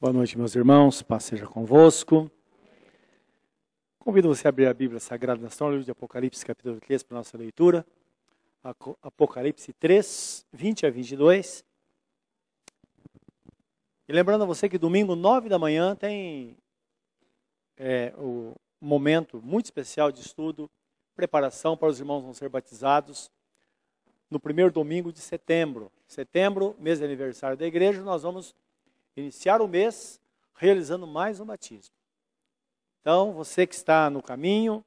Boa noite, meus irmãos. Paz seja convosco. Convido você a abrir a Bíblia Sagrada Nação, livro de Apocalipse, capítulo 3, para nossa leitura. Apocalipse 3, 20 a 22. E lembrando a você que domingo, 9 da manhã, tem é, o momento muito especial de estudo, preparação para os irmãos vão ser batizados no primeiro domingo de setembro. Setembro, mês de aniversário da igreja, nós vamos iniciar o mês realizando mais um batismo. Então, você que está no caminho,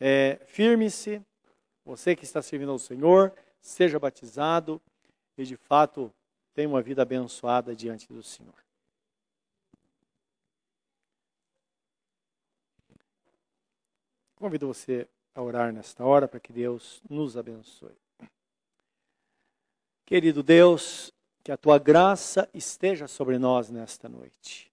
é, firme-se. Você que está servindo ao Senhor, seja batizado e de fato tenha uma vida abençoada diante do Senhor. Convido você a orar nesta hora para que Deus nos abençoe. Querido Deus, que a tua graça esteja sobre nós nesta noite.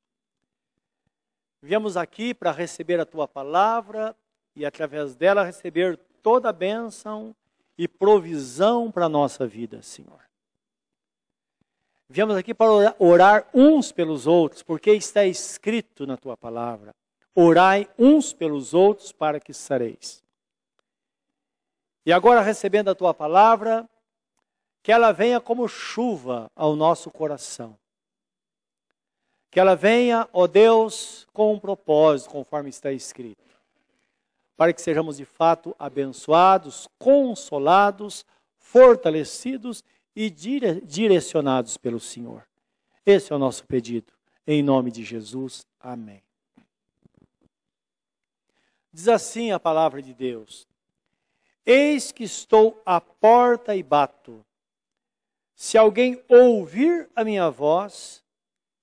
Viemos aqui para receber a tua palavra e, através dela, receber toda a bênção e provisão para a nossa vida, Senhor. Viemos aqui para orar uns pelos outros, porque está escrito na tua palavra: orai uns pelos outros para que sareis. E agora, recebendo a tua palavra, que ela venha como chuva ao nosso coração. Que ela venha, ó Deus, com um propósito, conforme está escrito. Para que sejamos de fato abençoados, consolados, fortalecidos e dire direcionados pelo Senhor. Esse é o nosso pedido. Em nome de Jesus. Amém. Diz assim a palavra de Deus: Eis que estou à porta e bato. Se alguém ouvir a minha voz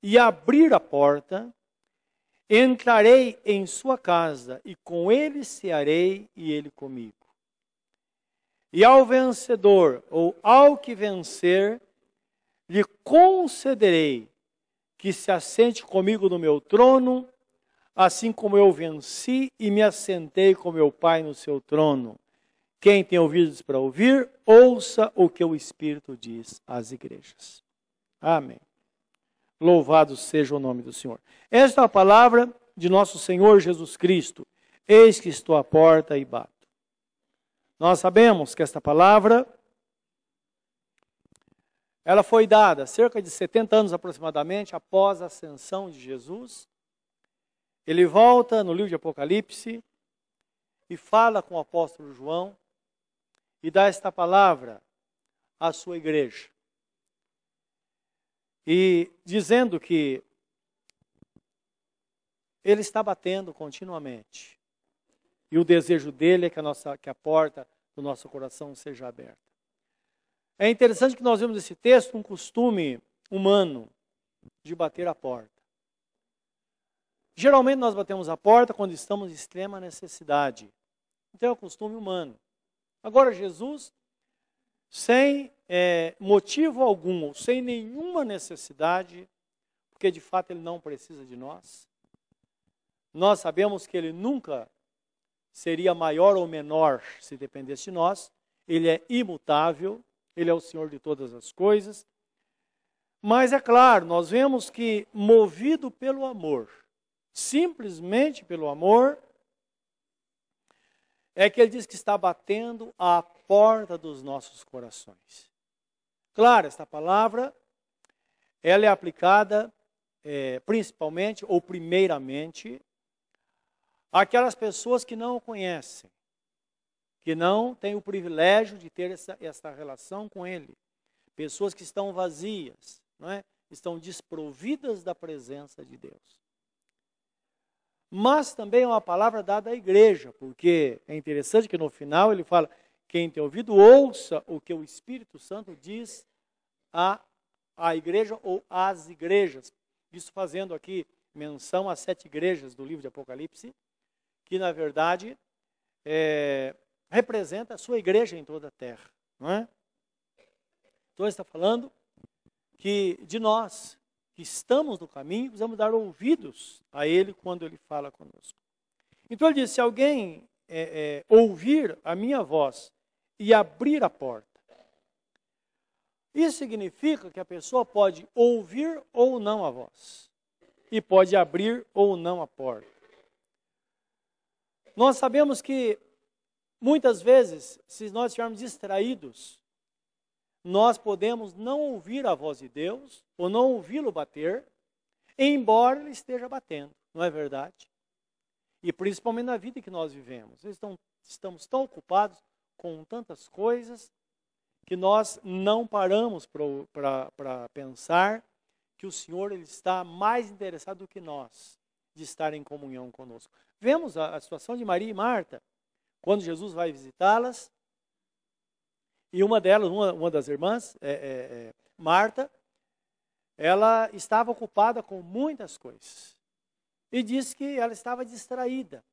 e abrir a porta, entrarei em sua casa e com ele cearei e ele comigo. E ao vencedor, ou ao que vencer, lhe concederei que se assente comigo no meu trono, assim como eu venci e me assentei com meu Pai no seu trono. Quem tem ouvidos para ouvir, ouça o que o Espírito diz às igrejas. Amém. Louvado seja o nome do Senhor. Esta é a palavra de nosso Senhor Jesus Cristo. Eis que estou à porta e bato. Nós sabemos que esta palavra ela foi dada cerca de 70 anos aproximadamente após a ascensão de Jesus. Ele volta no livro de Apocalipse e fala com o apóstolo João e dá esta palavra à sua igreja. E dizendo que ele está batendo continuamente. E o desejo dele é que a, nossa, que a porta do nosso coração seja aberta. É interessante que nós vemos nesse texto um costume humano de bater a porta. Geralmente nós batemos a porta quando estamos em extrema necessidade. Então é um costume humano. Agora, Jesus, sem é, motivo algum, sem nenhuma necessidade, porque de fato ele não precisa de nós, nós sabemos que ele nunca seria maior ou menor se dependesse de nós, ele é imutável, ele é o Senhor de todas as coisas. Mas é claro, nós vemos que, movido pelo amor, simplesmente pelo amor, é que ele diz que está batendo à porta dos nossos corações. Claro, esta palavra, ela é aplicada é, principalmente ou primeiramente àquelas pessoas que não o conhecem, que não têm o privilégio de ter essa, essa relação com ele. Pessoas que estão vazias, não é? estão desprovidas da presença de Deus mas também é uma palavra dada à igreja, porque é interessante que no final ele fala: quem tem ouvido, ouça o que o Espírito Santo diz à, à igreja ou às igrejas. Isso fazendo aqui menção às sete igrejas do livro de Apocalipse, que na verdade é, representa a sua igreja em toda a terra. Não é? Então ele está falando que de nós, que estamos no caminho, precisamos dar ouvidos a Ele quando Ele fala conosco. Então ele diz: se alguém é, é, ouvir a minha voz e abrir a porta, isso significa que a pessoa pode ouvir ou não a voz. e pode abrir ou não a porta. Nós sabemos que muitas vezes, se nós estivermos distraídos, nós podemos não ouvir a voz de Deus ou não ouvi-lo bater, embora ele esteja batendo, não é verdade? E principalmente na vida que nós vivemos. Estão, estamos tão ocupados com tantas coisas que nós não paramos para pensar que o Senhor ele está mais interessado do que nós de estar em comunhão conosco. Vemos a, a situação de Maria e Marta, quando Jesus vai visitá-las, e uma delas, uma, uma das irmãs, é, é, é, Marta, ela estava ocupada com muitas coisas. E disse que ela estava distraída.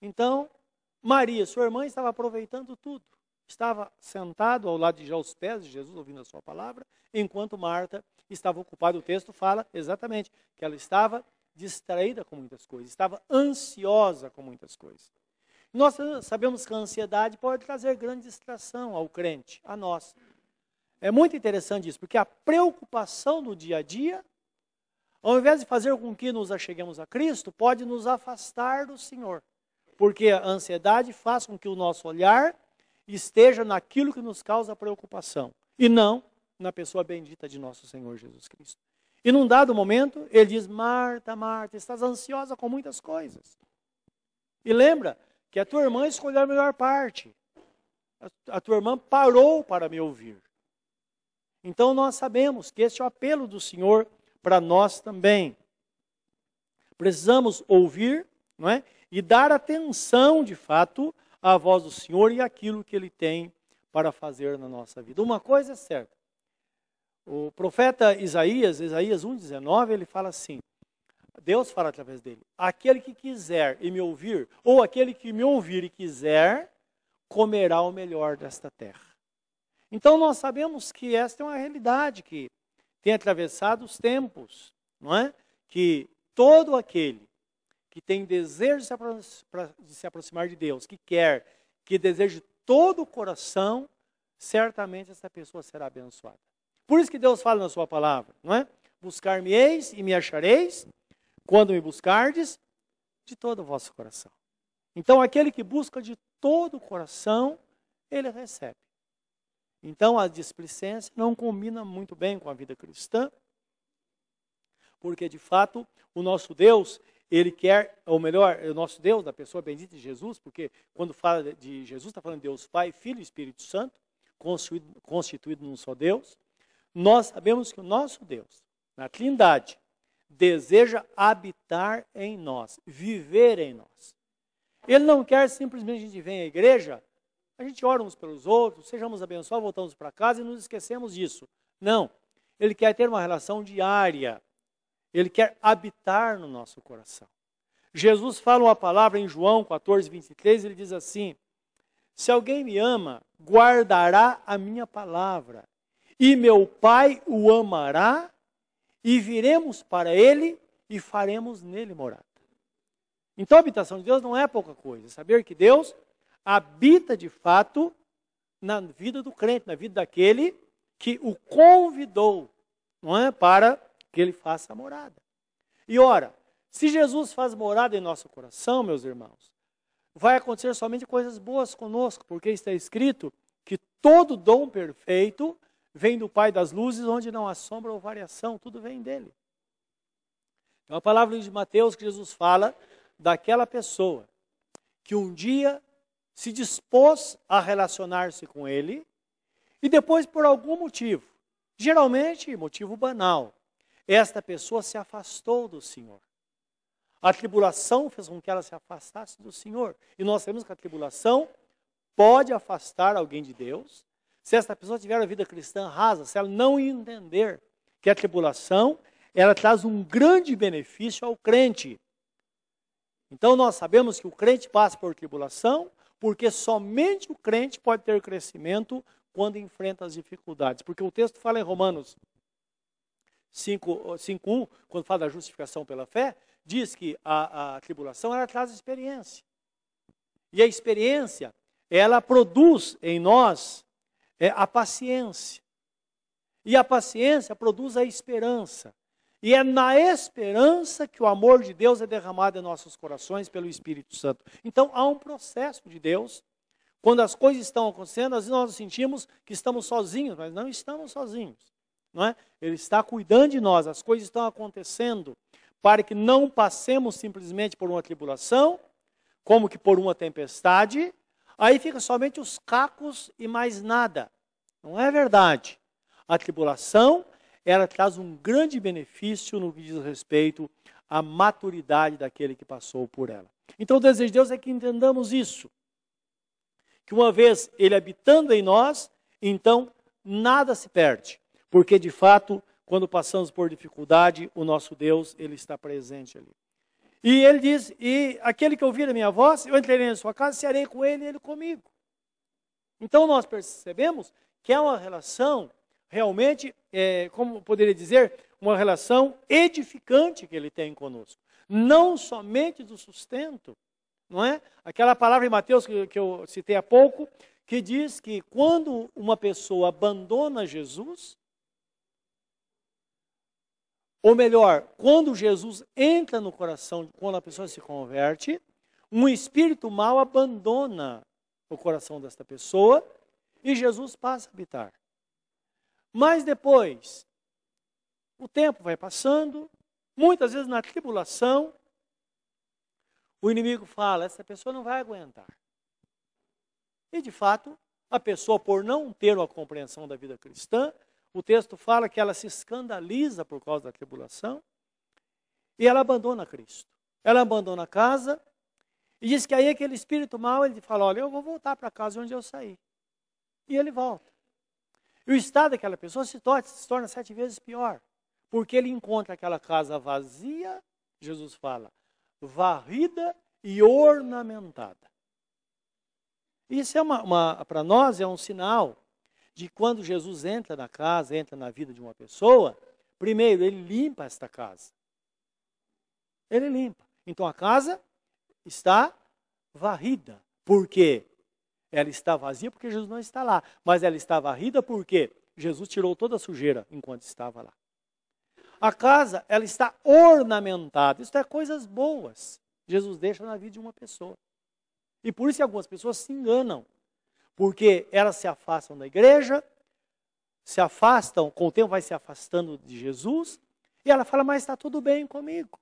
Então, Maria, sua irmã, estava aproveitando tudo. Estava sentado ao lado de aos pés de Jesus, ouvindo a sua palavra, enquanto Marta estava ocupada. O texto fala exatamente que ela estava distraída com muitas coisas, estava ansiosa com muitas coisas. Nós sabemos que a ansiedade pode trazer grande distração ao crente, a nós. É muito interessante isso, porque a preocupação do dia a dia, ao invés de fazer com que nos acheguemos a Cristo, pode nos afastar do Senhor. Porque a ansiedade faz com que o nosso olhar esteja naquilo que nos causa preocupação e não na pessoa bendita de nosso Senhor Jesus Cristo. E num dado momento, ele diz: Marta, Marta, estás ansiosa com muitas coisas. E lembra que a tua irmã escolheu a melhor parte. A tua irmã parou para me ouvir. Então nós sabemos que este é o apelo do Senhor para nós também. Precisamos ouvir não é? e dar atenção, de fato, à voz do Senhor e aquilo que Ele tem para fazer na nossa vida. Uma coisa é certa. O profeta Isaías, Isaías 1,19, ele fala assim: Deus fala através dele. Aquele que quiser e me ouvir, ou aquele que me ouvir e quiser, comerá o melhor desta terra. Então nós sabemos que esta é uma realidade que tem atravessado os tempos, não é? Que todo aquele que tem desejo de se aproximar de Deus, que quer, que deseja de todo o coração, certamente essa pessoa será abençoada. Por isso que Deus fala na sua palavra, não é? Buscar-me-eis e me achareis, quando me buscardes de todo o vosso coração. Então, aquele que busca de todo o coração, ele recebe. Então, a displicência não combina muito bem com a vida cristã, porque, de fato, o nosso Deus, ele quer, ou melhor, o nosso Deus, da pessoa bendita de Jesus, porque quando fala de Jesus, está falando de Deus Pai, Filho e Espírito Santo, constituído, constituído num só Deus. Nós sabemos que o nosso Deus, na Trindade, deseja habitar em nós, viver em nós. Ele não quer simplesmente a gente vir à igreja, a gente ora uns pelos outros, sejamos abençoados, voltamos para casa e nos esquecemos disso. Não. Ele quer ter uma relação diária. Ele quer habitar no nosso coração. Jesus fala uma palavra em João 14, 23, ele diz assim: Se alguém me ama, guardará a minha palavra, e meu Pai o amará, e viremos para ele e faremos nele morada. Então a habitação de Deus não é pouca coisa. Saber que Deus habita de fato na vida do crente, na vida daquele que o convidou, não é, para que ele faça a morada. E ora, se Jesus faz morada em nosso coração, meus irmãos, vai acontecer somente coisas boas conosco, porque está escrito que todo dom perfeito vem do Pai das luzes, onde não há sombra ou variação, tudo vem dele. Então, a palavra de Mateus que Jesus fala daquela pessoa que um dia se dispôs a relacionar-se com ele e depois, por algum motivo, geralmente motivo banal, esta pessoa se afastou do Senhor. A tribulação fez com que ela se afastasse do Senhor. E nós sabemos que a tribulação pode afastar alguém de Deus, se essa pessoa tiver a vida cristã rasa, se ela não entender que a tribulação, ela traz um grande benefício ao crente. Então nós sabemos que o crente passa por tribulação, porque somente o crente pode ter crescimento quando enfrenta as dificuldades. Porque o texto fala em Romanos 5.1, quando fala da justificação pela fé, diz que a, a tribulação ela traz experiência. E a experiência, ela produz em nós é a paciência. E a paciência produz a esperança. E é na esperança que o amor de Deus é derramado em nossos corações pelo Espírito Santo. Então há um processo de Deus. Quando as coisas estão acontecendo, às vezes nós sentimos que estamos sozinhos, mas não estamos sozinhos. Não é? Ele está cuidando de nós, as coisas estão acontecendo para que não passemos simplesmente por uma tribulação, como que por uma tempestade, aí fica somente os cacos e mais nada. Não é verdade. A tribulação, ela traz um grande benefício no que diz respeito à maturidade daquele que passou por ela. Então o desejo de Deus é que entendamos isso. Que uma vez ele habitando em nós, então nada se perde. Porque de fato, quando passamos por dificuldade, o nosso Deus, ele está presente ali. E ele diz: E aquele que ouvir a minha voz, eu entrarei na sua casa, cearei com ele e ele comigo. Então nós percebemos que é uma relação realmente, é, como poderia dizer, uma relação edificante que ele tem conosco. Não somente do sustento, não é? Aquela palavra em Mateus que, que eu citei há pouco, que diz que quando uma pessoa abandona Jesus, ou melhor, quando Jesus entra no coração, quando a pessoa se converte, um espírito mau abandona o coração desta pessoa e Jesus passa a habitar. Mas depois, o tempo vai passando, muitas vezes na tribulação, o inimigo fala: essa pessoa não vai aguentar. E de fato, a pessoa, por não ter uma compreensão da vida cristã, o texto fala que ela se escandaliza por causa da tribulação e ela abandona Cristo. Ela abandona a casa e diz que aí aquele espírito mau, ele fala: Olha, eu vou voltar para casa onde eu saí e ele volta. E o estado daquela pessoa se torna, se torna sete vezes pior, porque ele encontra aquela casa vazia, Jesus fala, varrida e ornamentada. Isso é uma, uma para nós é um sinal de quando Jesus entra na casa, entra na vida de uma pessoa, primeiro ele limpa esta casa. Ele limpa. Então a casa está varrida. Por quê? Ela está vazia porque Jesus não está lá. Mas ela está varrida porque Jesus tirou toda a sujeira enquanto estava lá. A casa, ela está ornamentada. Isso é coisas boas. Jesus deixa na vida de uma pessoa. E por isso algumas pessoas se enganam. Porque elas se afastam da igreja, se afastam, com o tempo vai se afastando de Jesus, e ela fala, mas está tudo bem comigo.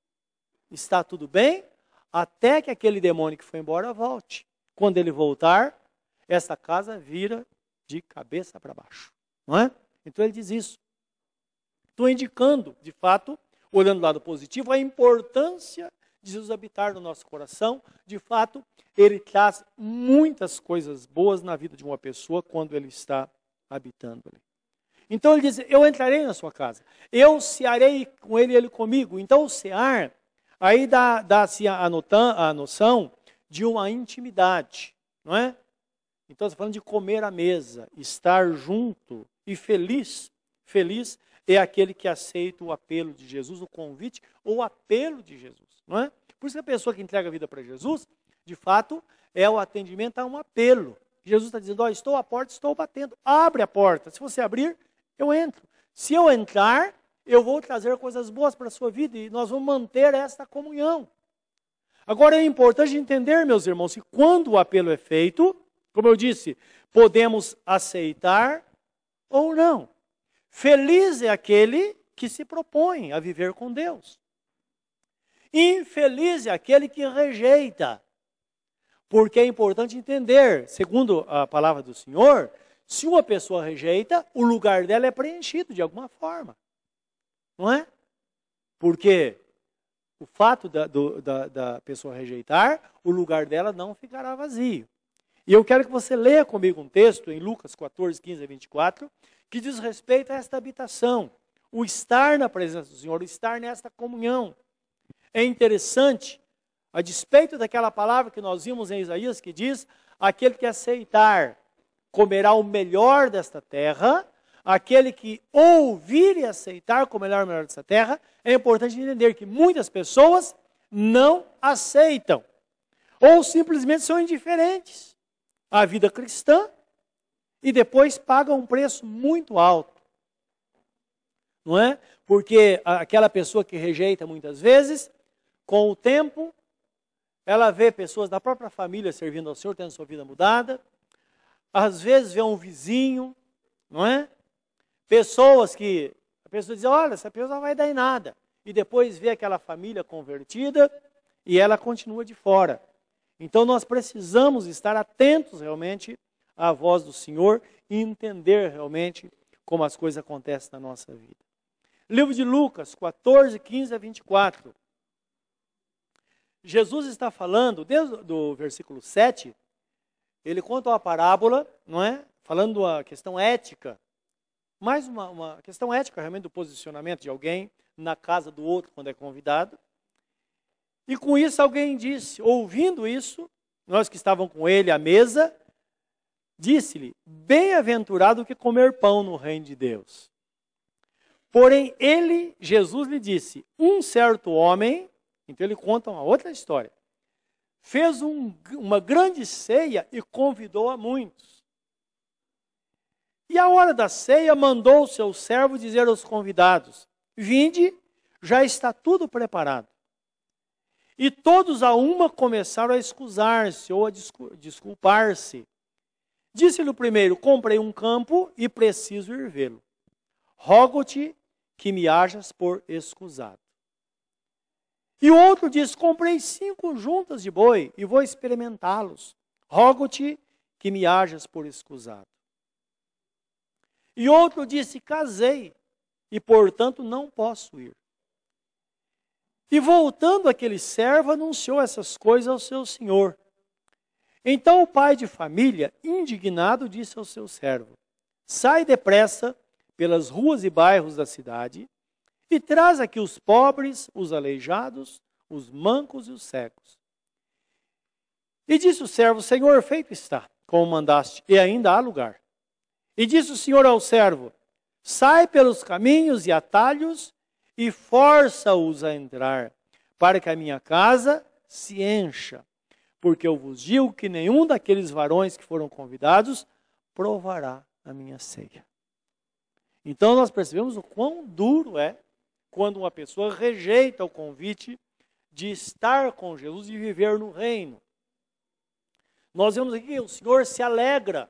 Está tudo bem até que aquele demônio que foi embora volte. Quando ele voltar, essa casa vira de cabeça para baixo. Não é? Então ele diz isso. Estou indicando, de fato, olhando do lado positivo, a importância de Jesus habitar no nosso coração. De fato, ele traz muitas coisas boas na vida de uma pessoa quando ele está habitando ali. Então ele diz: Eu entrarei na sua casa, eu cearei com ele e ele comigo. Então o cear, aí dá-se dá a, a noção de uma intimidade, não é? Então, está falando de comer à mesa, estar junto e feliz. Feliz é aquele que aceita o apelo de Jesus, o convite ou apelo de Jesus, não é? Por isso que a pessoa que entrega a vida para Jesus, de fato, é o atendimento a um apelo. Jesus está dizendo: oh, estou à porta, estou batendo. Abre a porta. Se você abrir, eu entro. Se eu entrar, eu vou trazer coisas boas para a sua vida e nós vamos manter esta comunhão. Agora é importante entender, meus irmãos, que quando o apelo é feito, como eu disse, podemos aceitar ou não. Feliz é aquele que se propõe a viver com Deus. Infeliz é aquele que rejeita. Porque é importante entender, segundo a palavra do Senhor, se uma pessoa rejeita, o lugar dela é preenchido de alguma forma. Não é? Porque o fato da, do, da, da pessoa rejeitar, o lugar dela não ficará vazio. E eu quero que você leia comigo um texto em Lucas 14, 15 a 24, que diz respeito a esta habitação, o estar na presença do Senhor, o estar nesta comunhão. É interessante, a despeito daquela palavra que nós vimos em Isaías, que diz: aquele que aceitar comerá o melhor desta terra, aquele que ouvir e aceitar comerá o melhor desta terra. É importante entender que muitas pessoas não aceitam, ou simplesmente são indiferentes a vida cristã e depois pagam um preço muito alto. não é? Porque aquela pessoa que rejeita muitas vezes, com o tempo, ela vê pessoas da própria família servindo ao Senhor, tendo sua vida mudada. Às vezes vê um vizinho, não é? Pessoas que a pessoa diz: "Olha, essa pessoa não vai dar em nada". E depois vê aquela família convertida e ela continua de fora. Então nós precisamos estar atentos realmente à voz do Senhor e entender realmente como as coisas acontecem na nossa vida. Livro de Lucas 14, 15 a 24. Jesus está falando, desde o versículo 7, ele conta uma parábola, não é? Falando a questão ética, mais uma, uma questão ética realmente do posicionamento de alguém na casa do outro quando é convidado. E com isso alguém disse, ouvindo isso, nós que estavam com ele à mesa, disse-lhe: Bem-aventurado que comer pão no reino de Deus. Porém, ele, Jesus lhe disse: Um certo homem, então ele conta uma outra história, fez um, uma grande ceia e convidou a muitos. E à hora da ceia, mandou o seu servo dizer aos convidados: Vinde, já está tudo preparado. E todos a uma começaram a excusar-se ou a desculpar-se. Disse-lhe o primeiro: Comprei um campo e preciso ir vê-lo. Rogo-te que me hajas por excusado. E o outro diz: Comprei cinco juntas de boi e vou experimentá-los. Rogo-te que me hajas por excusado. E outro disse: Casei e, portanto, não posso ir. E voltando aquele servo, anunciou essas coisas ao seu senhor. Então o pai de família, indignado, disse ao seu servo: Sai depressa pelas ruas e bairros da cidade e traz aqui os pobres, os aleijados, os mancos e os cegos. E disse o servo: Senhor, feito está, como mandaste, e ainda há lugar. E disse o Senhor ao servo: Sai pelos caminhos e atalhos e força-os a entrar, para que a minha casa se encha porque eu vos digo que nenhum daqueles varões que foram convidados provará a minha ceia. Então nós percebemos o quão duro é quando uma pessoa rejeita o convite de estar com Jesus e viver no reino. Nós vemos aqui que o Senhor se alegra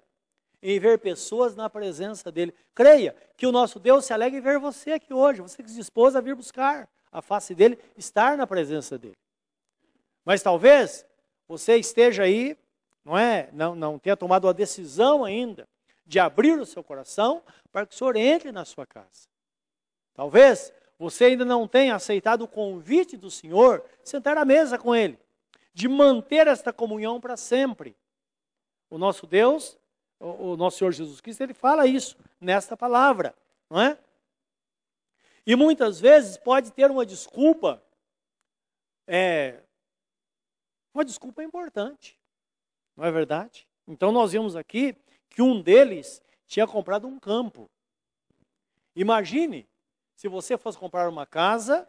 em ver pessoas na presença dele. Creia que o nosso Deus se alegra em ver você aqui hoje, você que se dispôs a vir buscar a face dele, estar na presença dele. Mas talvez você esteja aí, não é? Não, não tenha tomado a decisão ainda de abrir o seu coração para que o Senhor entre na sua casa. Talvez você ainda não tenha aceitado o convite do Senhor de sentar à mesa com Ele, de manter esta comunhão para sempre. O nosso Deus, o, o nosso Senhor Jesus Cristo, ele fala isso nesta palavra, não é? E muitas vezes pode ter uma desculpa é, uma desculpa importante, não é verdade? Então nós vemos aqui que um deles tinha comprado um campo. Imagine se você fosse comprar uma casa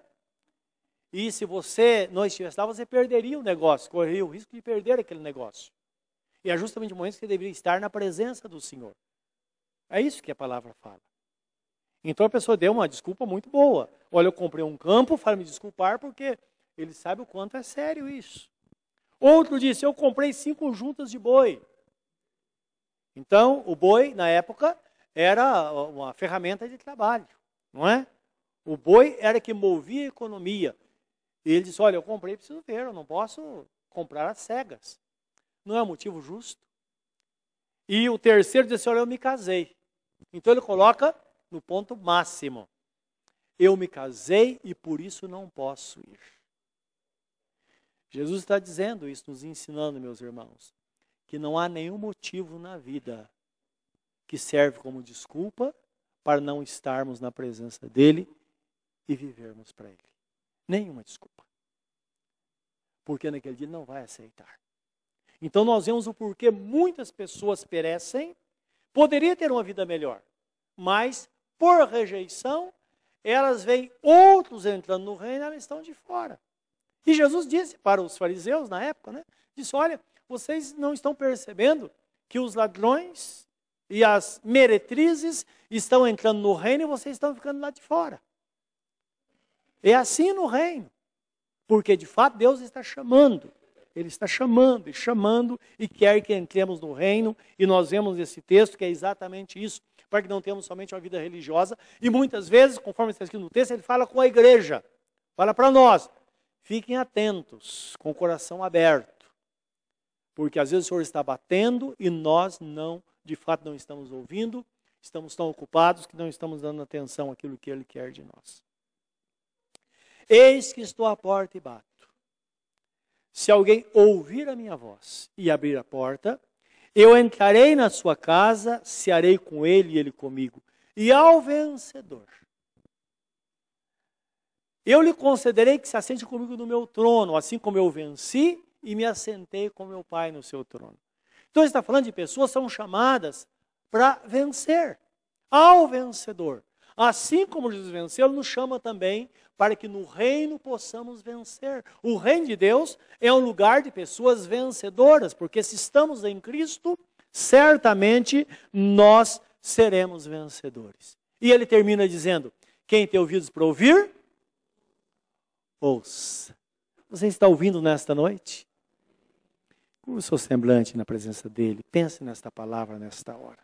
e se você não estivesse lá, você perderia o negócio, correria o risco de perder aquele negócio. E é justamente o momento que você deveria estar na presença do Senhor. É isso que a palavra fala. Então a pessoa deu uma desculpa muito boa. Olha, eu comprei um campo, fala me desculpar porque ele sabe o quanto é sério isso. Outro disse: Eu comprei cinco juntas de boi. Então, o boi, na época, era uma ferramenta de trabalho, não é? O boi era que movia a economia. E ele disse: Olha, eu comprei, preciso ver, eu não posso comprar às cegas. Não é motivo justo. E o terceiro disse: Olha, eu me casei. Então ele coloca no ponto máximo: Eu me casei e por isso não posso ir. Jesus está dizendo isso, nos ensinando, meus irmãos, que não há nenhum motivo na vida que serve como desculpa para não estarmos na presença dele e vivermos para ele. Nenhuma desculpa. Porque naquele dia não vai aceitar. Então nós vemos o porquê muitas pessoas perecem, poderia ter uma vida melhor, mas por rejeição, elas veem outros entrando no reino, elas estão de fora. E Jesus disse para os fariseus na época, né? Disse: Olha, vocês não estão percebendo que os ladrões e as meretrizes estão entrando no reino e vocês estão ficando lá de fora. É assim no reino. Porque de fato Deus está chamando. Ele está chamando e chamando e quer que entremos no reino. E nós vemos esse texto que é exatamente isso. Para que não tenhamos somente uma vida religiosa. E muitas vezes, conforme está escrito no texto, ele fala com a igreja. Fala para nós. Fiquem atentos, com o coração aberto. Porque às vezes o Senhor está batendo e nós não, de fato, não estamos ouvindo. Estamos tão ocupados que não estamos dando atenção àquilo que Ele quer de nós. Eis que estou à porta e bato. Se alguém ouvir a minha voz e abrir a porta, eu entrarei na sua casa, cearei com ele e ele comigo. E ao vencedor, eu lhe concederei que se assente comigo no meu trono, assim como eu venci e me assentei com meu Pai no seu trono. Então, ele está falando de pessoas que são chamadas para vencer. Ao vencedor. Assim como Jesus venceu, ele nos chama também para que no reino possamos vencer. O reino de Deus é um lugar de pessoas vencedoras, porque se estamos em Cristo, certamente nós seremos vencedores. E ele termina dizendo: Quem tem ouvidos para ouvir, ouça. Você está ouvindo nesta noite? Como o seu semblante na presença dele, pense nesta palavra nesta hora.